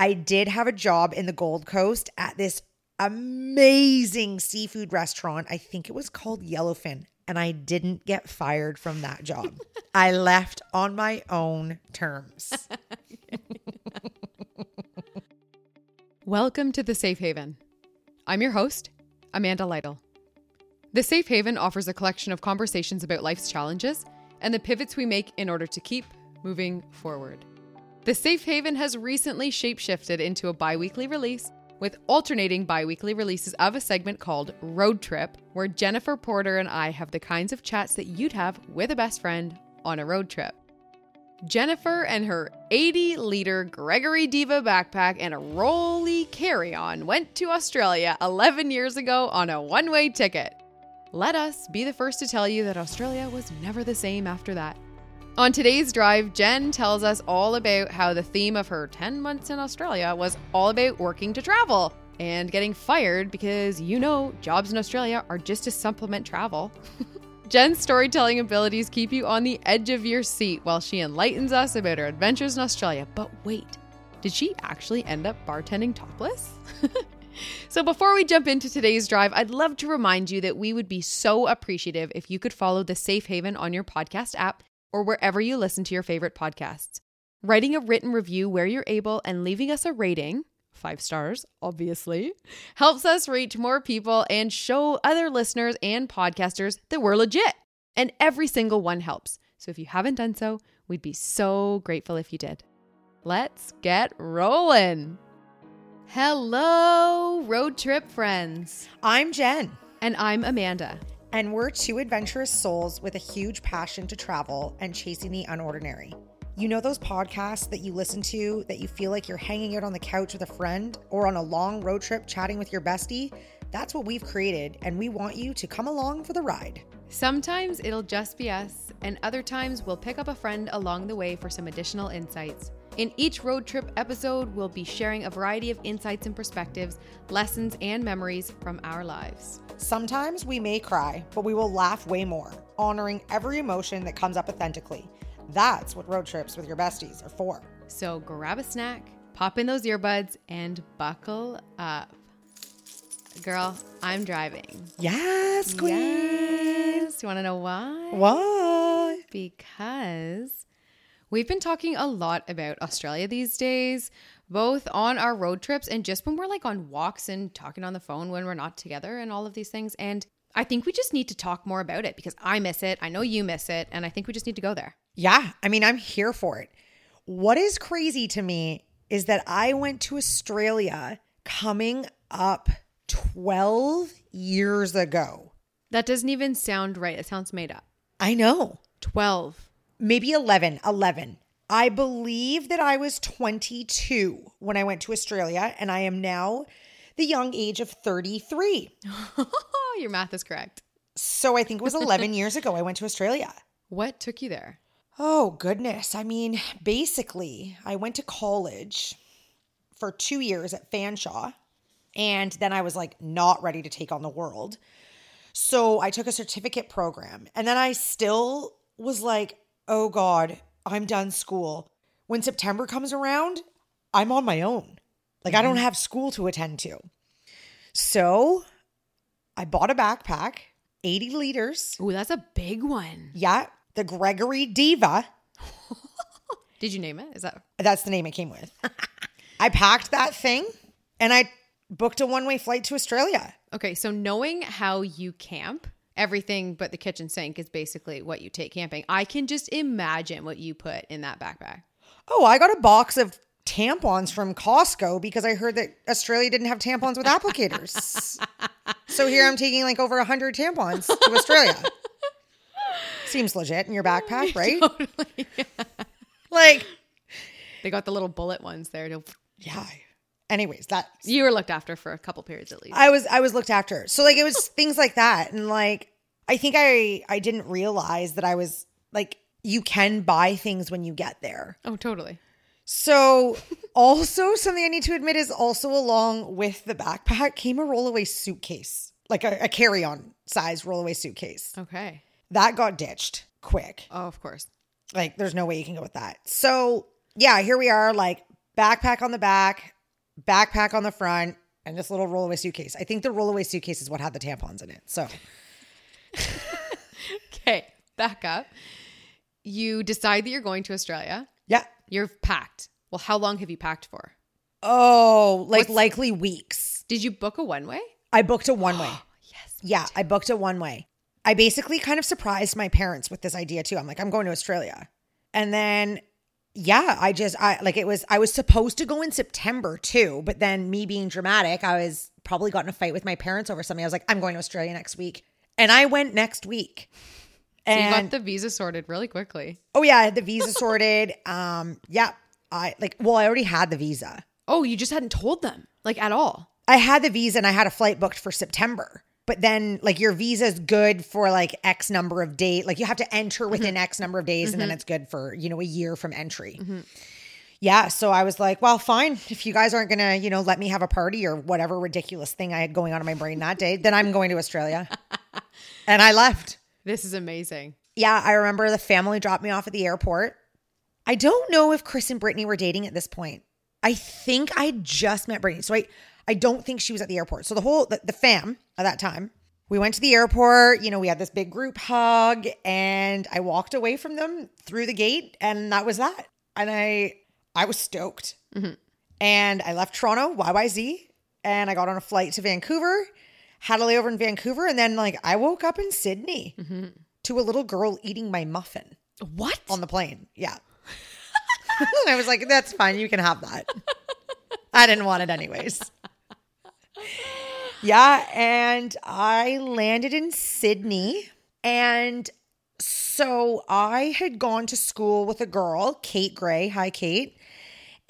I did have a job in the Gold Coast at this amazing seafood restaurant. I think it was called Yellowfin. And I didn't get fired from that job. I left on my own terms. Welcome to the Safe Haven. I'm your host, Amanda Lytle. The Safe Haven offers a collection of conversations about life's challenges and the pivots we make in order to keep moving forward. The Safe Haven has recently shapeshifted into a bi weekly release with alternating bi weekly releases of a segment called Road Trip, where Jennifer Porter and I have the kinds of chats that you'd have with a best friend on a road trip. Jennifer and her 80 liter Gregory Diva backpack and a rolly carry on went to Australia 11 years ago on a one way ticket. Let us be the first to tell you that Australia was never the same after that. On today's drive, Jen tells us all about how the theme of her 10 months in Australia was all about working to travel and getting fired because you know jobs in Australia are just to supplement travel. Jen's storytelling abilities keep you on the edge of your seat while she enlightens us about her adventures in Australia. But wait, did she actually end up bartending topless? so, before we jump into today's drive, I'd love to remind you that we would be so appreciative if you could follow the Safe Haven on your podcast app or wherever you listen to your favorite podcasts. Writing a written review where you're able and leaving us a rating five stars, obviously, helps us reach more people and show other listeners and podcasters that we're legit. And every single one helps. So if you haven't done so, we'd be so grateful if you did. Let's get rolling. Hello, road trip friends. I'm Jen. And I'm Amanda. And we're two adventurous souls with a huge passion to travel and chasing the unordinary. You know those podcasts that you listen to that you feel like you're hanging out on the couch with a friend or on a long road trip chatting with your bestie? That's what we've created, and we want you to come along for the ride. Sometimes it'll just be us, and other times we'll pick up a friend along the way for some additional insights. In each road trip episode, we'll be sharing a variety of insights and perspectives, lessons, and memories from our lives. Sometimes we may cry, but we will laugh way more, honoring every emotion that comes up authentically. That's what road trips with your besties are for. So grab a snack, pop in those earbuds, and buckle up. Girl, I'm driving. Yes, queen. Yes. You want to know why? Why? Because we've been talking a lot about Australia these days, both on our road trips and just when we're like on walks and talking on the phone when we're not together and all of these things. And I think we just need to talk more about it because I miss it. I know you miss it. And I think we just need to go there. Yeah, I mean, I'm here for it. What is crazy to me is that I went to Australia coming up 12 years ago. That doesn't even sound right. It sounds made up. I know. 12. Maybe 11. 11. I believe that I was 22 when I went to Australia, and I am now the young age of 33. Your math is correct. So I think it was 11 years ago I went to Australia. What took you there? Oh, goodness. I mean, basically, I went to college for two years at Fanshawe, and then I was like not ready to take on the world. So I took a certificate program, and then I still was like, oh God, I'm done school. When September comes around, I'm on my own. Like, I don't mm-hmm. have school to attend to. So I bought a backpack, 80 liters. Ooh, that's a big one. Yeah, the Gregory Diva. Did you name it? Is that That's the name it came with. I packed that thing and I booked a one way flight to Australia. okay? So knowing how you camp, everything but the kitchen sink is basically what you take camping. I can just imagine what you put in that backpack. Oh, I got a box of tampons from Costco because I heard that Australia didn't have tampons with applicators. so here I'm taking like over 100 tampons to Australia. Seems legit in your backpack, right? Totally. Like, They got the little bullet ones there. To, yeah. Anyways, that you were looked after for a couple periods at least. I was I was looked after. So like it was things like that and like I think I I didn't realize that I was like you can buy things when you get there. oh, totally. So also something I need to admit is also along with the backpack came a rollaway suitcase, like a, a carry-on size rollaway suitcase. Okay. That got ditched quick. Oh, of course. Like there's no way you can go with that. So yeah, here we are, like backpack on the back, backpack on the front, and this little rollaway suitcase. I think the rollaway suitcase is what had the tampons in it. So Okay, back up. You decide that you're going to Australia. yeah. You're packed. Well, how long have you packed for? Oh, like What's- likely weeks. Did you book a one way? I booked a one way. Yes. Yeah, I booked a one way. I basically kind of surprised my parents with this idea too. I'm like, I'm going to Australia. And then yeah, I just I like it was I was supposed to go in September too, but then me being dramatic, I was probably got in a fight with my parents over something. I was like, I'm going to Australia next week. And I went next week. So you And got the visa sorted really quickly. oh yeah, I had the visa sorted. Um, yeah. I like well, I already had the visa. Oh, you just hadn't told them, like at all. I had the visa and I had a flight booked for September. But then like your visa is good for like X number of days. Like you have to enter within mm-hmm. X number of days and then mm-hmm. it's good for, you know, a year from entry. Mm-hmm. Yeah. So I was like, well, fine. If you guys aren't gonna, you know, let me have a party or whatever ridiculous thing I had going on in my brain that day, then I'm going to Australia. and I left. This is amazing. Yeah, I remember the family dropped me off at the airport. I don't know if Chris and Brittany were dating at this point. I think I just met Brittany. So I, I don't think she was at the airport. So the whole, the, the fam at that time, we went to the airport. You know, we had this big group hug and I walked away from them through the gate and that was that. And I, I was stoked. Mm-hmm. And I left Toronto, YYZ, and I got on a flight to Vancouver, had a layover in Vancouver. And then like I woke up in Sydney mm-hmm. to a little girl eating my muffin What? on the plane. Yeah. I was like, that's fine. You can have that. I didn't want it anyways. Yeah. And I landed in Sydney. And so I had gone to school with a girl, Kate Gray. Hi, Kate.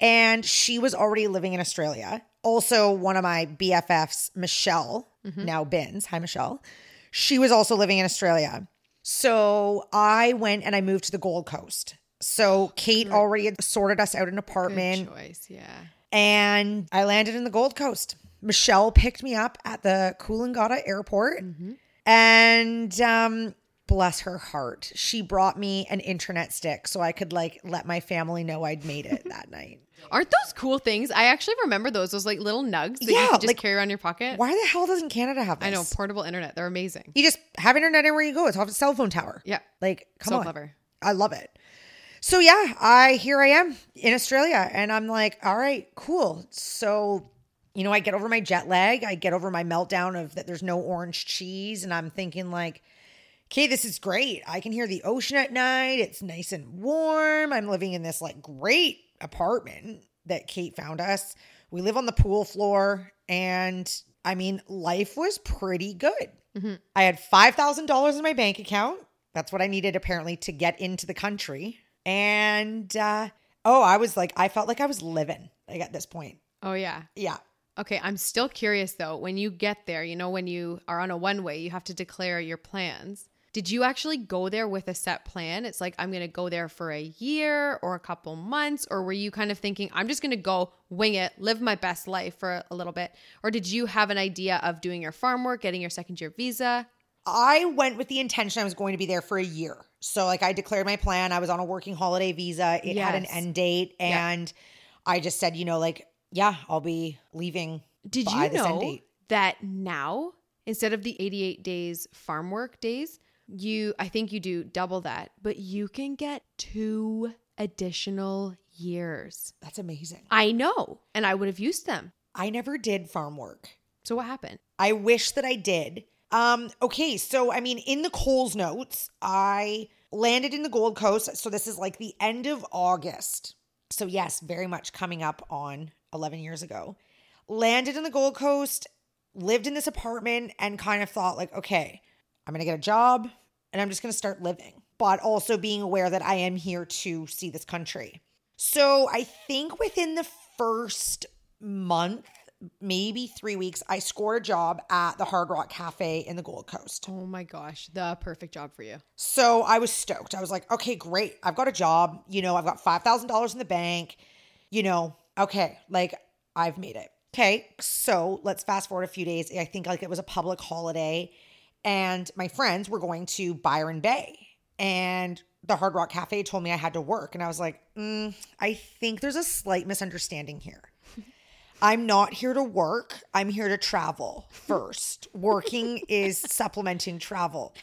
And she was already living in Australia. Also, one of my BFFs, Michelle, now Bins. Hi, Michelle. She was also living in Australia. So I went and I moved to the Gold Coast. So Kate already had sorted us out an Good apartment choice. Yeah. and I landed in the Gold Coast. Michelle picked me up at the Coolangatta airport and um bless her heart, she brought me an internet stick so I could like let my family know I'd made it that night. Aren't those cool things? I actually remember those. Those like little nugs that you Yeah, could just like, carry around your pocket. Why the hell doesn't Canada have this? I know portable internet. They're amazing. You just have internet anywhere you go. It's off a cell phone tower. Yeah. Like, come so on. clever. I love it. So yeah, I here I am in Australia and I'm like, all right, cool. So, you know, I get over my jet lag, I get over my meltdown of that there's no orange cheese and I'm thinking like, okay, this is great. I can hear the ocean at night. It's nice and warm. I'm living in this like great apartment that Kate found us. We live on the pool floor and I mean, life was pretty good. I had $5,000 in my bank account. That's what I needed apparently to get into the country. And uh oh, I was like I felt like I was living like at this point. Oh yeah. Yeah. Okay, I'm still curious though. When you get there, you know, when you are on a one way, you have to declare your plans. Did you actually go there with a set plan? It's like, I'm going to go there for a year or a couple months. Or were you kind of thinking, I'm just going to go wing it, live my best life for a little bit? Or did you have an idea of doing your farm work, getting your second year visa? I went with the intention I was going to be there for a year. So like I declared my plan. I was on a working holiday visa. It had an end date and I just said, you know, like, yeah, I'll be leaving Did you know that now, instead of the 88 days farm work days, you, I think you do double that, but you can get two additional years. That's amazing. I know. And I would have used them. I never did farm work. So what happened? I wish that I did. Um, okay, so I mean, in the Coles notes, I landed in the Gold Coast. So this is like the end of August. So yes, very much coming up on 11 years ago. Landed in the Gold Coast, lived in this apartment, and kind of thought like, okay, I'm gonna get a job and I'm just gonna start living, but also being aware that I am here to see this country. So I think within the first month, maybe three weeks, I scored a job at the Hard Rock Cafe in the Gold Coast. Oh my gosh, the perfect job for you. So I was stoked. I was like, okay, great. I've got a job. You know, I've got $5,000 in the bank. You know, okay, like I've made it. Okay, so let's fast forward a few days. I think like it was a public holiday, and my friends were going to Byron Bay. And the Hard Rock Cafe told me I had to work. And I was like, mm, I think there's a slight misunderstanding here. I'm not here to work. I'm here to travel first. Working is supplementing travel.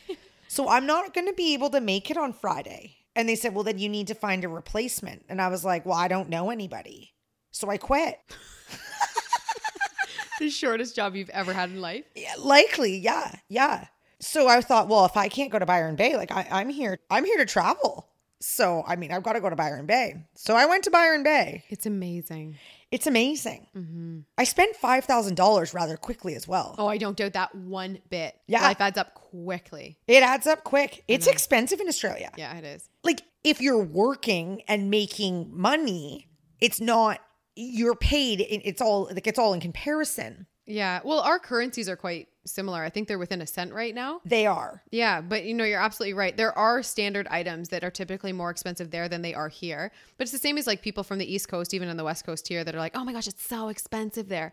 So I'm not going to be able to make it on Friday. And they said, well, then you need to find a replacement. And I was like, well, I don't know anybody. So I quit. the shortest job you've ever had in life. Yeah, likely. Yeah. Yeah. So I thought, well, if I can't go to Byron Bay, like I, I'm here, I'm here to travel. So, I mean, I've got to go to Byron Bay. So I went to Byron Bay. It's amazing. It's amazing. Mm-hmm. I spent $5,000 rather quickly as well. Oh, I don't doubt that one bit. Yeah. Life adds up quickly. It adds up quick. It's expensive in Australia. Yeah, it is. Like, if you're working and making money, it's not, you're paid, it- it's all, like, it's all in comparison. Yeah. Well, our currencies are quite similar. I think they're within a cent right now. They are. Yeah, but you know, you're absolutely right. There are standard items that are typically more expensive there than they are here. But it's the same as like people from the East Coast, even on the West Coast here, that are like, oh my gosh, it's so expensive there.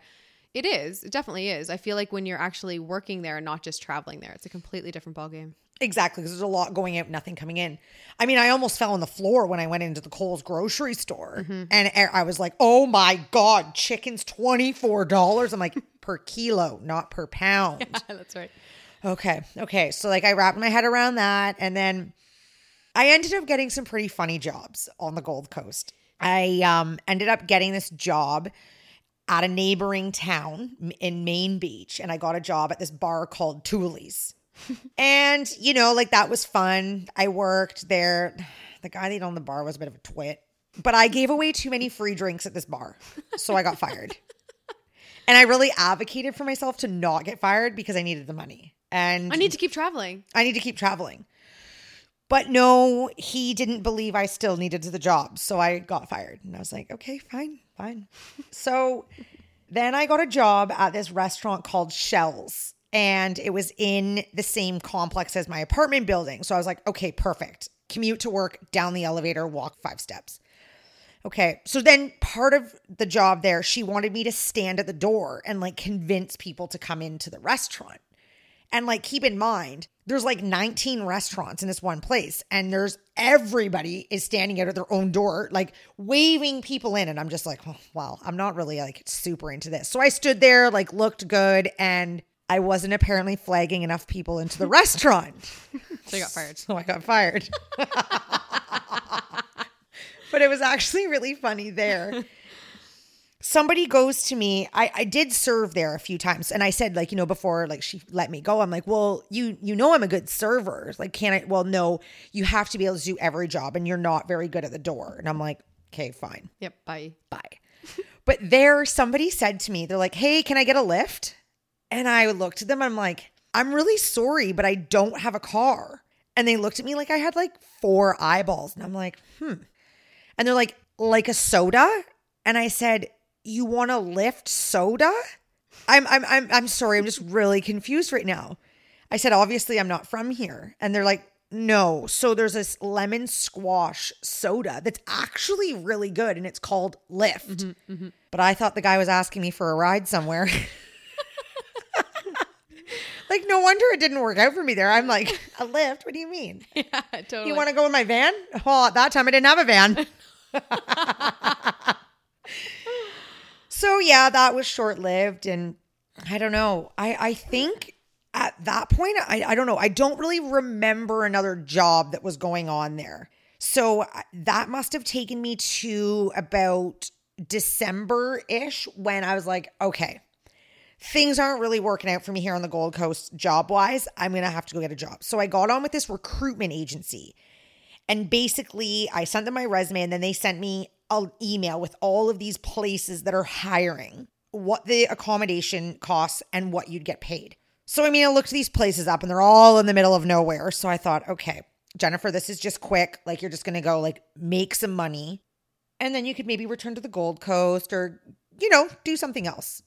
It is. It definitely is. I feel like when you're actually working there and not just traveling there, it's a completely different ballgame. Exactly, because there's a lot going out, nothing coming in. I mean, I almost fell on the floor when I went into the Coles grocery store, and I was like, "Oh my god, chicken's twenty four dollars!" I'm like, per kilo, not per pound. That's right. Okay, okay. So like, I wrapped my head around that, and then I ended up getting some pretty funny jobs on the Gold Coast. I um ended up getting this job at a neighboring town in Main Beach, and I got a job at this bar called Tooley's. And you know, like that was fun. I worked there. The guy that owned the bar was a bit of a twit, but I gave away too many free drinks at this bar, so I got fired. And I really advocated for myself to not get fired because I needed the money. And I need to keep traveling. I need to keep traveling. But no, he didn't believe I still needed the job. So I got fired. And I was like, okay, fine, fine. so then I got a job at this restaurant called Shells. And it was in the same complex as my apartment building. So I was like, okay, perfect. Commute to work, down the elevator, walk five steps. Okay. So then part of the job there, she wanted me to stand at the door and like convince people to come into the restaurant. And like keep in mind, there's like 19 restaurants in this one place and there's everybody is standing out at their own door like waving people in and I'm just like, oh, wow, I'm not really like super into this. So I stood there like looked good and I wasn't apparently flagging enough people into the restaurant. So I got fired. So I got fired. but it was actually really funny there. Somebody goes to me. I, I did serve there a few times, and I said, like, you know, before like she let me go, I'm like, well, you you know I'm a good server. Like, can I? Well, no, you have to be able to do every job, and you're not very good at the door. And I'm like, okay, fine, Yep. Bye. bye. but there, somebody said to me, they're like, hey, can I get a lift? And I looked at them, I'm like, I'm really sorry, but I don't have a car. And they looked at me like I had like four eyeballs. And I'm like, hmm. And they're like, like a soda? And I said, You want to lift soda? I'm I'm I'm I'm sorry, I'm just really confused right now. I said, obviously I'm not from here. And they're like, no. So there's this lemon squash soda that's actually really good and it's called Lift. But I thought the guy was asking me for a ride somewhere. like, no wonder it didn't work out for me there. I'm like, a lift? What do you mean? Yeah, totally. You want to go in my van? Oh, at that time I didn't have a van. so yeah, that was short lived, and I don't know. I I think at that point, I I don't know. I don't really remember another job that was going on there. So that must have taken me to about December ish when I was like, okay, things aren't really working out for me here on the Gold Coast job wise. I'm going to have to go get a job. So I got on with this recruitment agency. And basically, I sent them my resume and then they sent me an email with all of these places that are hiring, what the accommodation costs, and what you'd get paid. So, I mean, I looked these places up and they're all in the middle of nowhere. So I thought, okay, Jennifer, this is just quick. Like, you're just going to go, like, make some money. And then you could maybe return to the Gold Coast or, you know, do something else.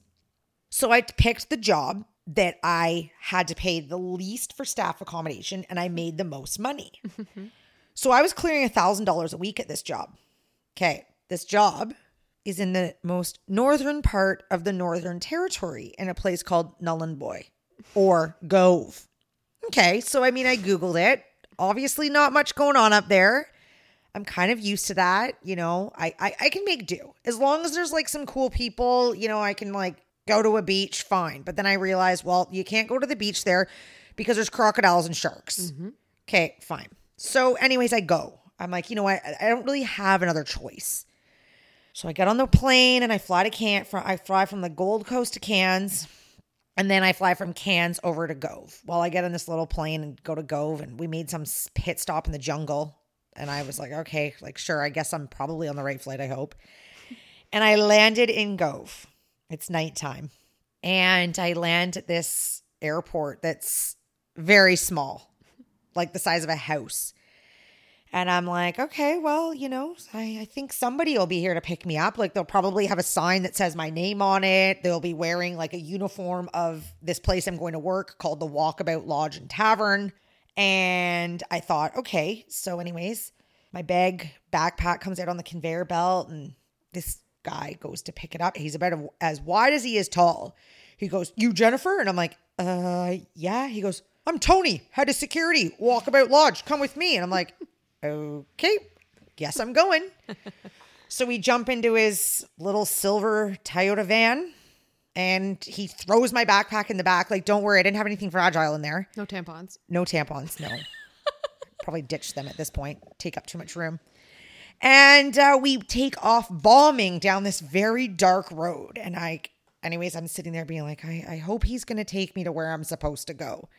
So I picked the job that I had to pay the least for staff accommodation and I made the most money. so I was clearing a $1,000 a week at this job. Okay, this job is in the most northern part of the Northern Territory in a place called Nhulunbuy or Gove. Okay, so I mean, I Googled it. Obviously, not much going on up there. I'm kind of used to that. You know, I, I, I can make do. As long as there's like some cool people, you know, I can like go to a beach, fine. But then I realized, well, you can't go to the beach there because there's crocodiles and sharks. Mm-hmm. Okay, fine. So, anyways, I go. I'm like, you know what? I, don't really have another choice. So I get on the plane and I fly to Can. I fly from the Gold Coast to Cairns, and then I fly from Cairns over to Gove. Well, I get on this little plane and go to Gove, and we made some pit stop in the jungle. And I was like, okay, like sure, I guess I'm probably on the right flight. I hope. And I landed in Gove. It's nighttime, and I land at this airport that's very small, like the size of a house. And I'm like, okay, well, you know, I, I think somebody will be here to pick me up. Like, they'll probably have a sign that says my name on it. They'll be wearing like a uniform of this place I'm going to work called the Walkabout Lodge and Tavern. And I thought, okay. So, anyways, my bag backpack comes out on the conveyor belt, and this guy goes to pick it up. He's about as wide as he is tall. He goes, You, Jennifer? And I'm like, Uh, yeah. He goes, I'm Tony, head of security, Walkabout Lodge. Come with me. And I'm like, okay, guess I'm going. so we jump into his little silver Toyota van and he throws my backpack in the back. Like, don't worry, I didn't have anything fragile in there. No tampons. No tampons, no. Probably ditch them at this point, take up too much room. And uh, we take off bombing down this very dark road. And I, anyways, I'm sitting there being like, I, I hope he's going to take me to where I'm supposed to go.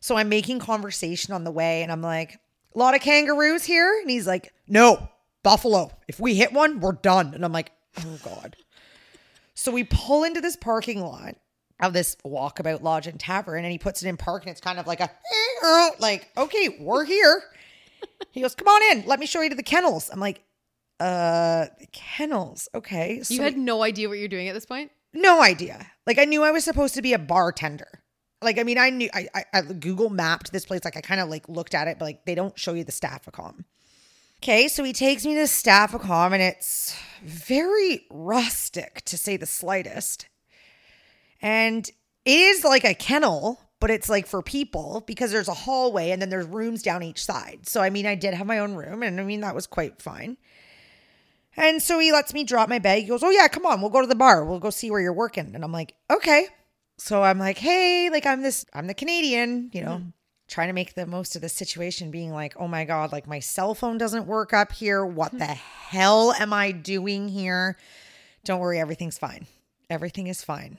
So I'm making conversation on the way and I'm like, a lot of kangaroos here. And he's like, no, buffalo. If we hit one, we're done. And I'm like, oh God. so we pull into this parking lot of this walkabout lodge and tavern and he puts it in park and it's kind of like a, like, okay, we're here. He goes, come on in. Let me show you to the kennels. I'm like, uh, kennels. Okay. So You had no idea what you're doing at this point? no idea. Like I knew I was supposed to be a bartender. Like I mean, I knew I I, I Google mapped this place. Like I kind of like looked at it, but like they don't show you the Staffacom. Okay, so he takes me to Staffacom, and it's very rustic to say the slightest. And it is like a kennel, but it's like for people because there's a hallway and then there's rooms down each side. So I mean, I did have my own room, and I mean that was quite fine. And so he lets me drop my bag. He goes, Oh, yeah, come on. We'll go to the bar. We'll go see where you're working. And I'm like, Okay. So I'm like, Hey, like, I'm this, I'm the Canadian, you know, mm-hmm. trying to make the most of the situation, being like, Oh my God, like, my cell phone doesn't work up here. What the hell am I doing here? Don't worry. Everything's fine. Everything is fine.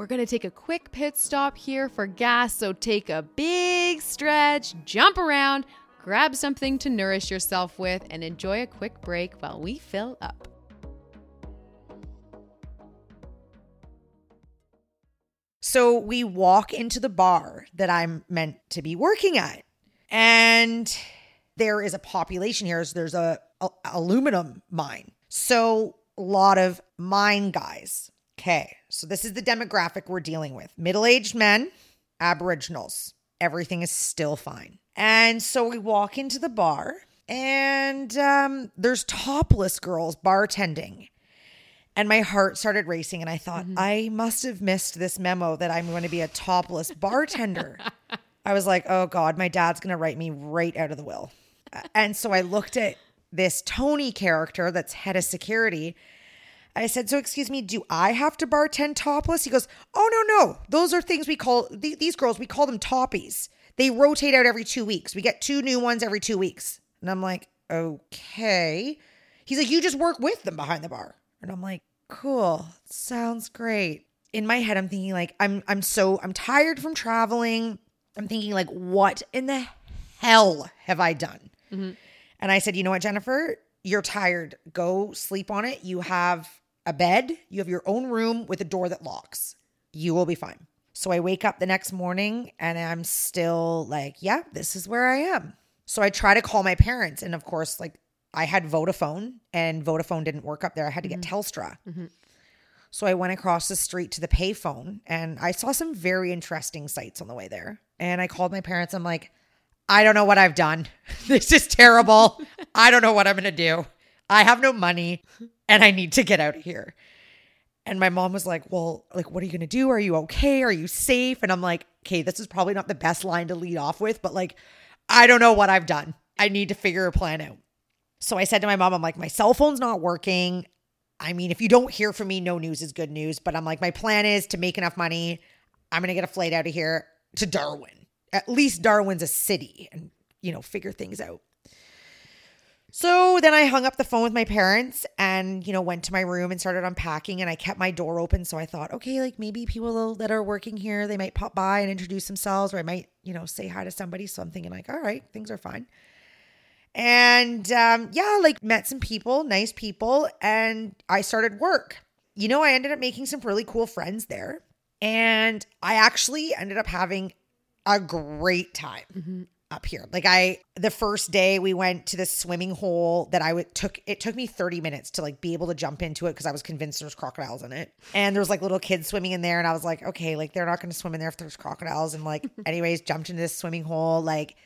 We're going to take a quick pit stop here for gas, so take a big stretch, jump around, grab something to nourish yourself with, and enjoy a quick break while we fill up. So we walk into the bar that I'm meant to be working at. And there is a population here. So there's a, a aluminum mine. So a lot of mine guys. Okay. So this is the demographic we're dealing with. Middle-aged men, aboriginals. Everything is still fine. And so we walk into the bar and um, there's topless girls bartending. And my heart started racing, and I thought, I must have missed this memo that I'm going to be a topless bartender. I was like, oh God, my dad's going to write me right out of the will. And so I looked at this Tony character that's head of security. I said, so excuse me, do I have to bartend topless? He goes, oh, no, no. Those are things we call, th- these girls, we call them toppies. They rotate out every two weeks. We get two new ones every two weeks. And I'm like, okay. He's like, you just work with them behind the bar. And I'm like, cool. Sounds great. In my head, I'm thinking like, I'm I'm so I'm tired from traveling. I'm thinking like, what in the hell have I done? Mm-hmm. And I said, you know what, Jennifer, you're tired. Go sleep on it. You have a bed. You have your own room with a door that locks. You will be fine. So I wake up the next morning and I'm still like, yeah, this is where I am. So I try to call my parents. And of course, like I had Vodafone and Vodafone didn't work up there. I had to get mm-hmm. Telstra. Mm-hmm. So I went across the street to the payphone and I saw some very interesting sights on the way there. And I called my parents. I'm like, I don't know what I've done. This is terrible. I don't know what I'm going to do. I have no money and I need to get out of here. And my mom was like, Well, like, what are you to do? Are you okay? Are you safe? And I'm like, Okay, this is probably not the best line to lead off with, but like, I don't know what I've done. I need to figure a plan out. So I said to my mom, I'm like, My cell phone's not working. I mean, if you don't hear from me, no news is good news. But I'm like, My plan is to make enough money. I'm to get a flight out of here to Darwin. At least Darwin's a city and, you know, figure things out. So then I hung up the phone with my parents and, you know, went to my room and started unpacking and I kept my door open. So I thought, okay, like maybe people that are working here, they might pop by and introduce themselves or I might, you know, say hi to somebody. So I'm thinking like, all right, things are fine. And um, yeah, like met some people, nice people, and I started work. You know, I ended up making some really cool friends there. And I actually ended up having a great time up here. Like I the first day we went to this swimming hole that I would took it took me 30 minutes to like be able to jump into it because I was convinced there's crocodiles in it. And there was like little kids swimming in there and I was like, okay, like they're not gonna swim in there if there's crocodiles. And like anyways, jumped into this swimming hole. Like,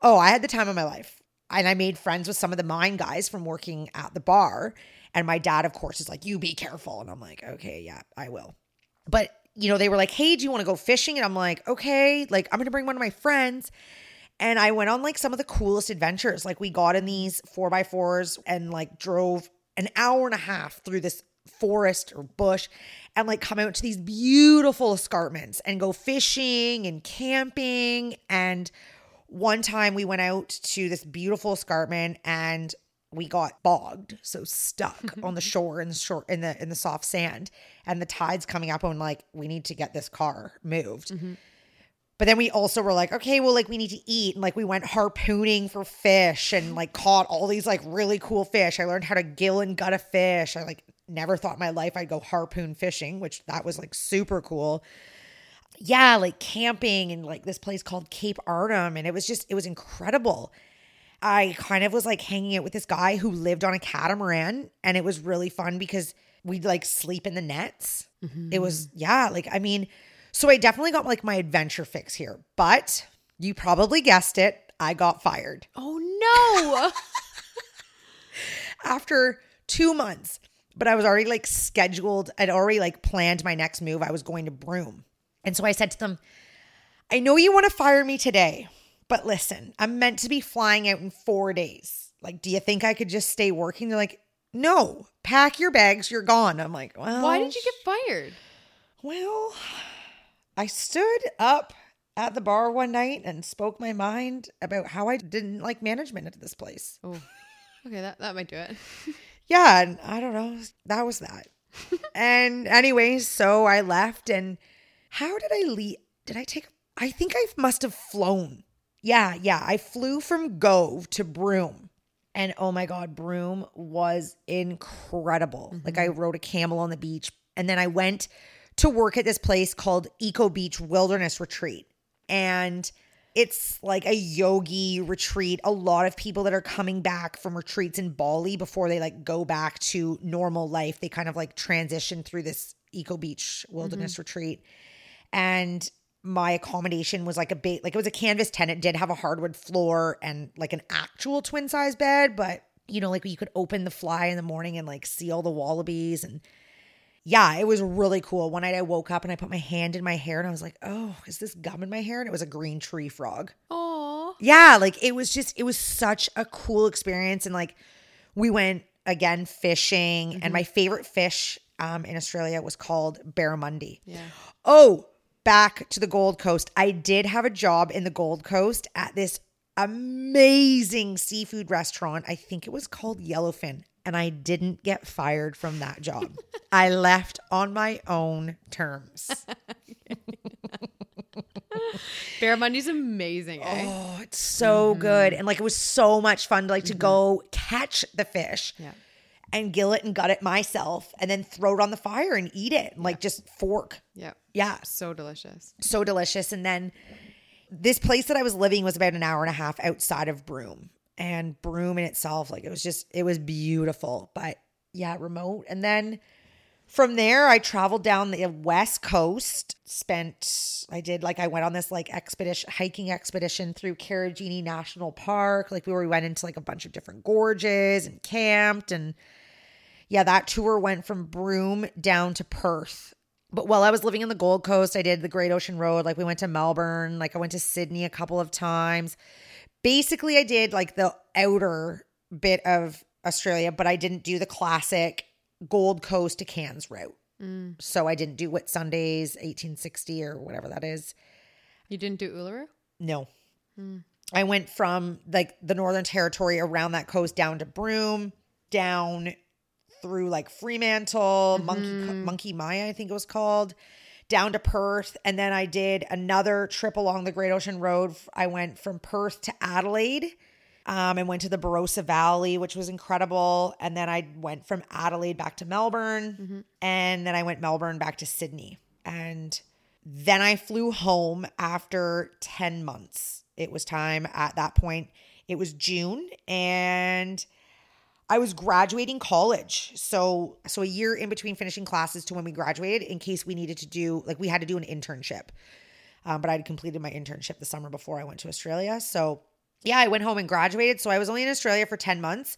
oh, I had the time of my life. And I made friends with some of the mine guys from working at the bar. And my dad, of course, is like, you be careful. And I'm like, okay, yeah, I will. But you know, they were like, hey, do you want to go fishing? And I'm like, okay, like I'm gonna bring one of my friends. And I went on like some of the coolest adventures. Like we got in these four by fours and like drove an hour and a half through this forest or bush and like come out to these beautiful escarpments and go fishing and camping. And one time we went out to this beautiful escarpment and we got bogged, so stuck on the shore in the shore in the in the soft sand, and the tide's coming up and like we need to get this car moved. Mm-hmm. But then we also were like, okay, well, like we need to eat. And like we went harpooning for fish and like caught all these like really cool fish. I learned how to gill and gut a fish. I like never thought in my life I'd go harpoon fishing, which that was like super cool. Yeah, like camping and like this place called Cape Arnhem. And it was just, it was incredible. I kind of was like hanging out with this guy who lived on a catamaran. And it was really fun because we'd like sleep in the nets. It was, mm-hmm. yeah, like, I mean, so I definitely got like my adventure fix here, but you probably guessed it. I got fired Oh no. after two months, but I was already like scheduled. I'd already like planned my next move. I was going to Broome. And so I said to them, I know you want to fire me today, but listen, I'm meant to be flying out in four days. Like, do you think I could just stay working? They're like, no, pack your bags, you're gone. I'm like, well, Why did you get fired? Well, I stood up at the bar one night and spoke my mind about how I didn't like management at this place. Oh. Okay, that, that might do it. Yeah, and I don't know. That was that. and anyway, so I left and how did I leave? Did I take I think I must have flown. Yeah, yeah. I flew from Gove to Broome. And oh my God, Broome was incredible. Like I mm-hmm. rode a camel on the beach. And then I went to work at this place called Eco Beach Wilderness Retreat. And it's like a yogi retreat. A lot of people that are coming back from retreats in Bali before they like go back to normal life, they kind of like transition through this Eco Beach Wilderness mm-hmm. Retreat. And my accommodation was like a bait, like it was a canvas tent. It did have a hardwood floor and like an actual twin size bed, but you know, like you could open the fly in the morning and like see all the wallabies and yeah, it was really cool. One night I woke up and I put my hand in my hair and I was like, oh, is this gum in my hair? And it was a green tree frog. Aw. Yeah, like it was just, it was such a cool experience. And like we went again fishing, and my favorite fish um, in Australia was called barramundi. Yeah. Oh, back to the Gold Coast. I did have a job in the Gold Coast at this amazing seafood restaurant. I think it was called Yellowfin. And I didn't get fired from that job. I left on my own terms. Barramundi's amazing, eh? Oh, it's so good. And like it was so much fun to like to go catch the fish Yeah. and gill it and gut it myself and then throw it on the fire and eat it. And, like just fork. Yeah. Yeah. So delicious. so delicious. And then this place that I was living was about an hour and a half outside of Broome. And Broome in itself, like it was just, it was beautiful, but yeah, remote. And then from there, I traveled down the west coast, spent, I did like, I went on this like expedition, hiking expedition through Karijini National Park. Like we we went into like a bunch of different gorges and camped and Yeah, that tour went from Broome down to Perth. But while I was living in the Gold Coast, I did the Great Ocean Road. Like we went to Melbourne, like I went to Sydney a couple of times. Basically, I did like the outer bit of Australia, but I didn't do the classic Gold Coast to Cairns route. Mm. So I didn't do Whitsundays 1860 or whatever that is. You didn't do Uluru? No. Hmm. I went from like the Northern Territory around that coast down to Broome, down through like Fremantle, Monkey mm-hmm. Monkey Mia, I think it was called, down to Perth, and then I did another trip along the Great Ocean Road. I went from Perth to Adelaide. Um, and went to the Barossa Valley, which was incredible. And then I went from Adelaide back to Melbourne. And then I went Melbourne back to Sydney. And then I flew home after 10 months. It was time at that point. It was June and I was graduating college. So so a year in between finishing classes to when we graduated in case we needed to do like we had to do an internship. Um, but I'd completed my internship the summer before I went to Australia. So yeah, I went home and graduated. So I was only in Australia for 10 months.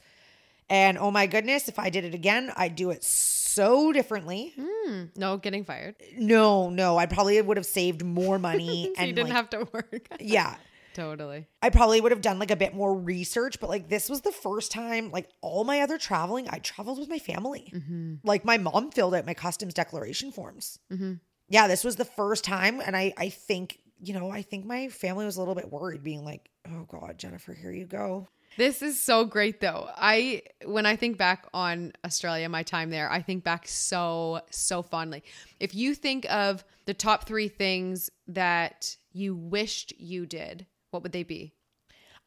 And oh my goodness, if I did it again, I'd do it so differently. Hmm. No, getting fired. No, no, I probably would have saved more money So and you didn't like, have to work. yeah. Totally. I probably would have done like a bit more research, but like this was the first time, like all my other traveling, I traveled with my family. Mm-hmm. Like my mom filled out my customs declaration forms. Mm-hmm. Yeah, this was the first time. And I, I think, you know, I think my family was a little bit worried, being like, oh God, Jennifer, here you go. This is so great though. I when I think back on Australia, my time there, I think back so so fondly. If you think of the top 3 things that you wished you did, what would they be?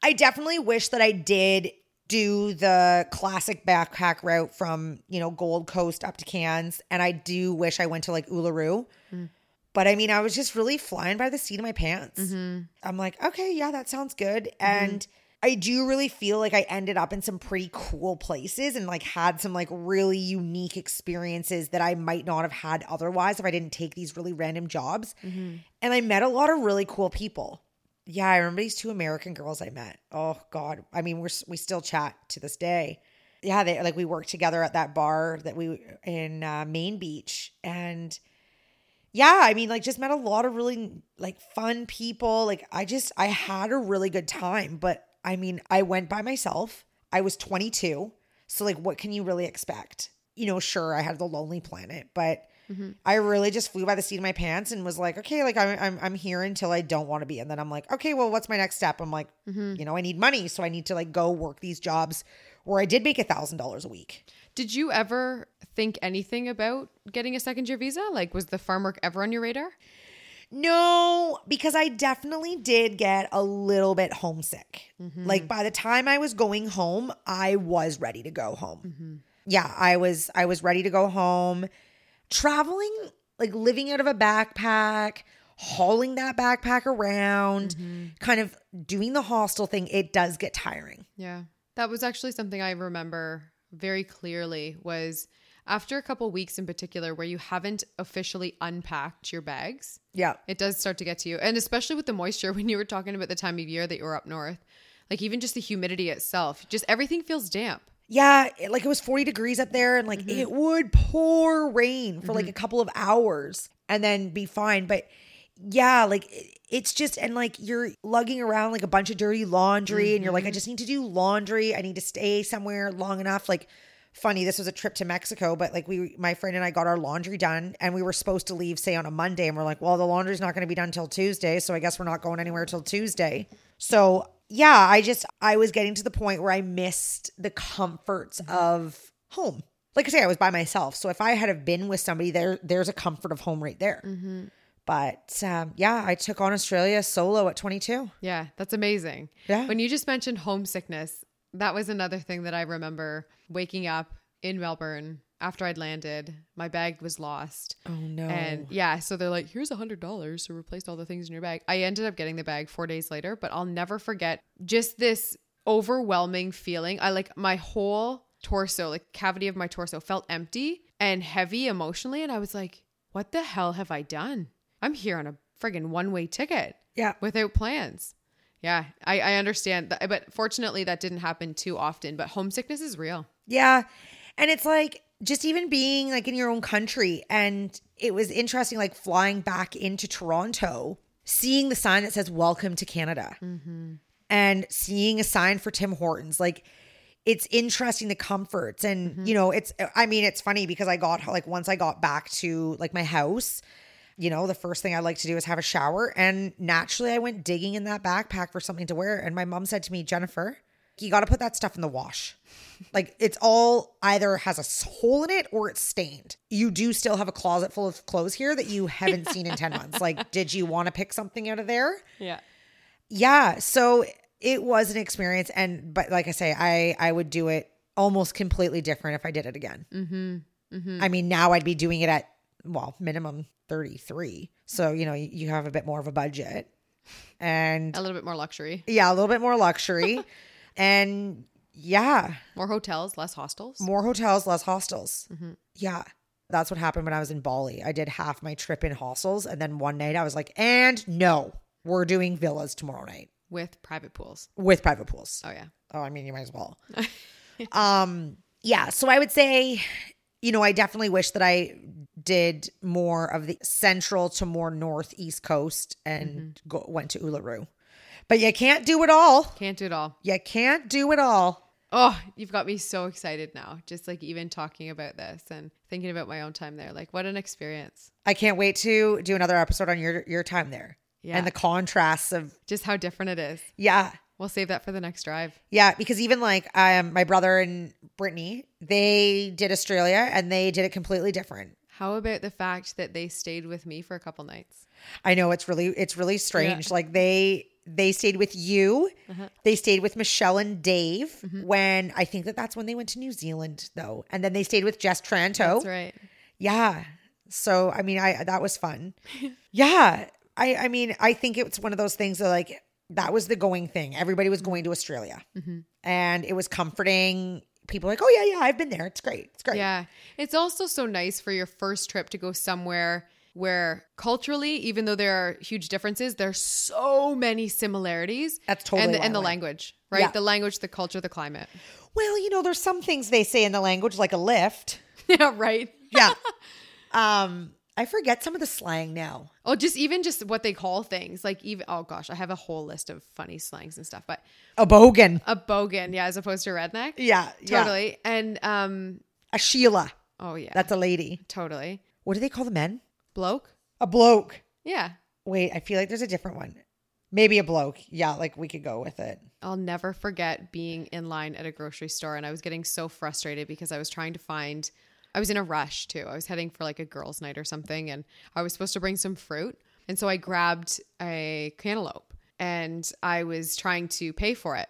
I definitely wish that I did do the classic backpack route from, you know, Gold Coast up to Cairns. And I do wish I went to like Uluru. Mm. But I mean, I was just really flying by the seat of my pants. Mm-hmm. I'm like, okay, yeah, that sounds good. Mm-hmm. And I do really feel like I ended up in some pretty cool places and like had some like really unique experiences that I might not have had otherwise if I didn't take these really random jobs. Mm-hmm. And I met a lot of really cool people. Yeah, I remember these two American girls I met. Oh God, I mean, we're we still chat to this day. Yeah, they like we worked together at that bar that we in uh, Main Beach, and yeah, I mean, like just met a lot of really like fun people. Like I just I had a really good time, but I mean, I went by myself. I was 22, so like, what can you really expect? You know, sure, I had the Lonely Planet, but Mm-hmm. I really just flew by the seat of my pants and was like, okay, like I'm I'm I'm here until I don't want to be, and then I'm like, okay, well, what's my next step? I'm like, mm-hmm. you know, I need money, so I need to like go work these jobs where I did make a thousand dollars a week. Did you ever think anything about getting a second year visa? Like was the farm work ever on your radar? No, because I definitely did get a little bit homesick. Mm-hmm. Like by the time I was going home, I was ready to go home. Yeah, I was I was ready to go home. Traveling, like living out of a backpack, hauling that backpack around, mm-hmm. kind of doing the hostel thing, it does get tiring. Yeah. That was actually something I remember very clearly was after a couple weeks in particular where you haven't officially unpacked your bags. Yeah. It does start to get to you. And especially with the moisture when you were talking about the time of year that you were up north. Like even just the humidity itself, just everything feels damp. Yeah, it- like it was 40 degrees up there and like mm-hmm. it would pour rain for like a mm-hmm. couple of hours and then be fine. But yeah, like it- it's just, and like you're lugging around like a bunch of dirty laundry and you're like, I mm-hmm. just need to do laundry. I need to stay somewhere long enough. Like, funny, this was a trip to Mexico, but like we, my friend and I got our laundry done and we were supposed to leave, say, on a Monday. And we're like, well, the laundry's not going to be done till Tuesday. So I guess we're not going anywhere till Tuesday. So yeah, I just I was getting to the point where I missed the comforts of home. Like I say, I was by myself, so if I had have been with somebody, there there's a comfort of home right there. But um, yeah, I took on Australia solo at 22. Yeah, that's amazing. Yeah. When you just mentioned homesickness, that was another thing that I remember waking up in Melbourne after I'd landed. My bag was lost. Oh no! And yeah, so they're like, here's a hundred dollars to replace all the things in your bag. I ended up getting the bag four days later, but I'll never forget just this overwhelming feeling. I like my whole torso, like cavity of my torso felt empty and heavy emotionally. And I was like, what the hell have I done? I'm here on a friggin' one way ticket yeah, without plans. Yeah, I, I understand that, but fortunately that didn't happen too often. But homesickness is real. yeah, and it's like just even being like in your own country. And it was interesting, like flying back into Toronto, seeing the sign that says "Welcome to Canada," mm-hmm. and seeing a sign for Tim Hortons, like. It's interesting the comforts and mm-hmm. you know it's I mean it's funny because I got like once I got back to like my house you know, the first thing I like to do is have a shower. And naturally, I went digging in that backpack for something to wear. And my mom said to me, Jennifer, you got to put that stuff in the wash. Like it's all either has a hole in it or it's stained. You do still have a closet full of clothes here that you haven't seen in 10 months. Like, did you want to pick something out of there? Yeah. Yeah. So it was an experience. And, but like I say, I, I would do it almost completely different if I did it again. Mm-hmm. Mm-hmm. I mean, now I'd be doing it at, well, minimum 33. So, you know, you, you have a bit more of a budget. And A little bit more luxury, yeah, a little bit more luxury. and yeah, more hotels, less hostels. more hotels, less hostels. Yeah. That's what happened when I was in Bali. I did half my trip in hostels. And then one night I was like, and no, we're doing villas tomorrow night with private pools. with private pools. Oh yeah. Oh, I mean, you might as well. um, yeah. So I would say, you know, I definitely wish that I did more of the central to more northeast coast and go, went to Uluru. But you can't do it all. Can't do it all. You can't do it all. Oh, you've got me so excited now. Just like even talking about this and thinking about my own time there. Like what an experience. I can't wait to do another episode on your your time there. Yeah. And the contrasts of Just how different it is. yeah. We'll save that for the next drive. Yeah, because even like um my brother and Brittany, they did Australia and they did it completely different. How about the fact that they stayed with me for a couple nights? I know it's really it's really strange. Like they they stayed with you. Uh-huh. They stayed with Michelle and Dave Mm-hmm. when I think that that's when they went to New Zealand though. And then they stayed with Jess Tranto. That's right. Yeah. So I mean I that was fun. yeah. I I mean I think it's one of those things that like that was the going thing. Everybody was going to Australia. Mm-hmm. And it was comforting. People like, "Oh yeah, yeah, I've been there. It's great. It's great." Yeah. It's also so nice for your first trip to go somewhere where culturally, even though there are huge differences, there's so many similarities. That's totally and the, and the language, right? Yeah. The language, the culture, the climate. Well, you know, there's some things they say in the language like a lift. yeah, right. Yeah. um, I forget some of the slang now. Oh, just even just what they call things. Like even oh gosh, I have a whole list of funny slangs and stuff. But A bogan. a bogan, yeah, as opposed to redneck. Yeah. Yeah. Totally. And um A Sheila. oh yeah. That's a lady. totally. What do they call the men? Bloke? A bloke. Yeah. Wait, I feel like there's a different one. Maybe a bloke. Yeah, like we could go with it. I'll never forget being in line at a grocery store and I was getting so frustrated because I was trying to find I was in a rush too. I was heading for like a girls' night or something and I was supposed to bring some fruit. And so I grabbed a cantaloupe and I was trying to pay for it.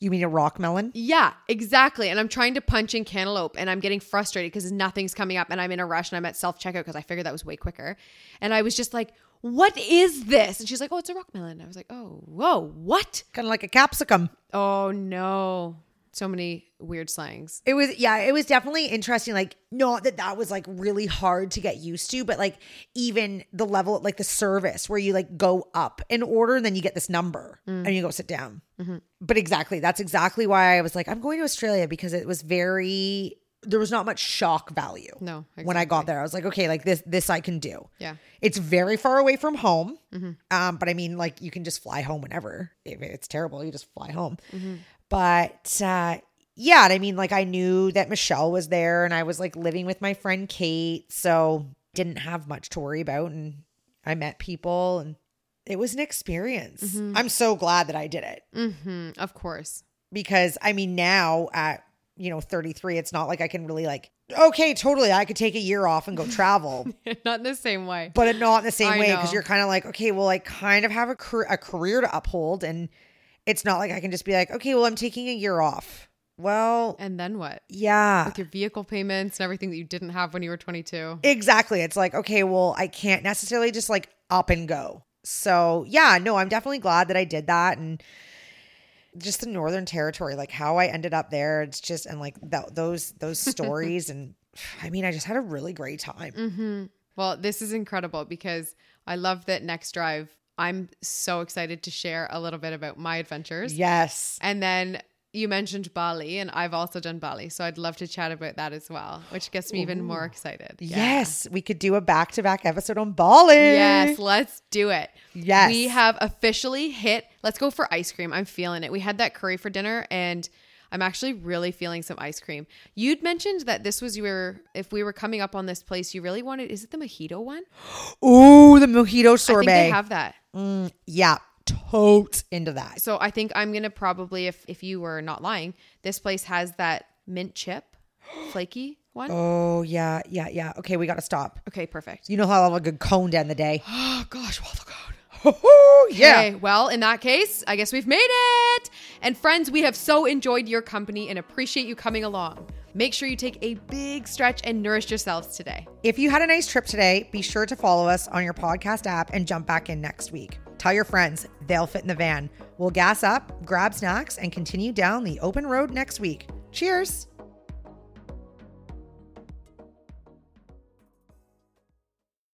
You mean a rock melon? Yeah, exactly. And I'm trying to punch in cantaloupe and I'm getting frustrated because nothing's coming up and I'm in a rush and I'm at self checkout because I figured that was way quicker. And I was just like, what is this? And she's like, oh, it's a rock melon. I was like, oh, whoa, what? Kind of like a capsicum. Oh, no. So many weird slangs. It was yeah, it was definitely interesting. Like, not that that was like really hard to get used to, but like even the level, like the service where you like go up in order and then you get this number mm. and you go sit down. Mm-hmm. But exactly, that's exactly why I was like, I'm going to Australia because it was very. There was not much shock value. No, when I got there, I was like, okay, like this, this I can do. Yeah. It's very far away from home. Mm-hmm. Um, but I mean, like you can just fly home whenever. If it's terrible, you just fly home. Mm-hmm. But uh yeah, and I mean, like I knew that Michelle was there and I was like living with my friend Kate, so didn't have much to worry about. And I met people and it was an experience. I'm so glad that I did it Mm-hmm. Of course. because I mean, now at you know 33, it's not like I can really like, okay, totally, I could take a year off and go travel. Not in the same way. but not in the same I way because you're kind of like, okay, well, I kind of have a, car- a career to uphold, and it's not like I can just be like, okay, well, I'm taking a year off. Well, And then what? yeah, With your vehicle payments and everything that you didn't have when you were 22. exactly. It's like, okay, well, I can't necessarily just like up and go. So yeah, no, I'm definitely glad that I did that, and just the Northern Territory, like how I ended up there. It's just and like th- those those stories, and I mean, I just had a really great time. Mm-hmm. Well, this is incredible because I love that next drive. I'm so excited to share a little bit about my adventures. Yes, And then you mentioned Bali, and I've also done Bali, so I'd love to chat about that as well, which gets me even more excited. Yeah. Yes, we could do a back to back episode on Bali. Yes, let's do it. Yes. We have officially hit. Let's go for ice cream. I'm feeling it. We had that curry for dinner and I'm actually really feeling some ice cream. You'd mentioned that this was your if we were coming up on this place, you really wanted is it the mojito one? Ooh, the mojito sorbet. I think they have that. Mm, yeah, totes into that. So I think I'm gonna probably if if you were not lying, this place has that mint chip flaky one. Oh yeah, yeah, yeah. Okay, we got to stop. Okay, perfect. You know how I love a good cone to end the day. Oh gosh, waffle cone. Yeah. Okay, well, in that case, I guess we've made it. And friends, we have so enjoyed your company and appreciate you coming along. Make sure you take a big stretch and nourish yourselves today. If you had a nice trip today, be sure to follow us on your podcast app and jump back in next week. Tell your friends, they'll fit in the van. We'll gas up, grab snacks, and continue down the open road next week. Cheers.